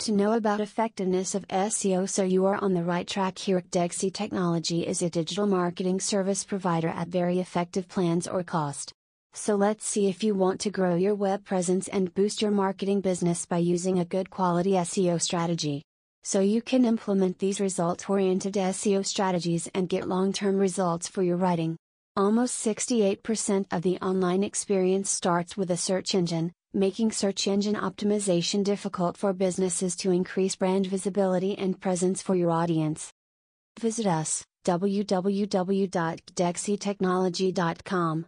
To know about effectiveness of SEO so you are on the right track here Qdexi Technology is a digital marketing service provider at very effective plans or cost. So let's see if you want to grow your web presence and boost your marketing business by using a good quality SEO strategy. So you can implement these result oriented SEO strategies and get long term results for your writing. Almost 68% of the online experience starts with a search engine, making search engine optimization difficult for businesses to increase brand visibility and presence for your audience. Visit us www.qdexitechnology.com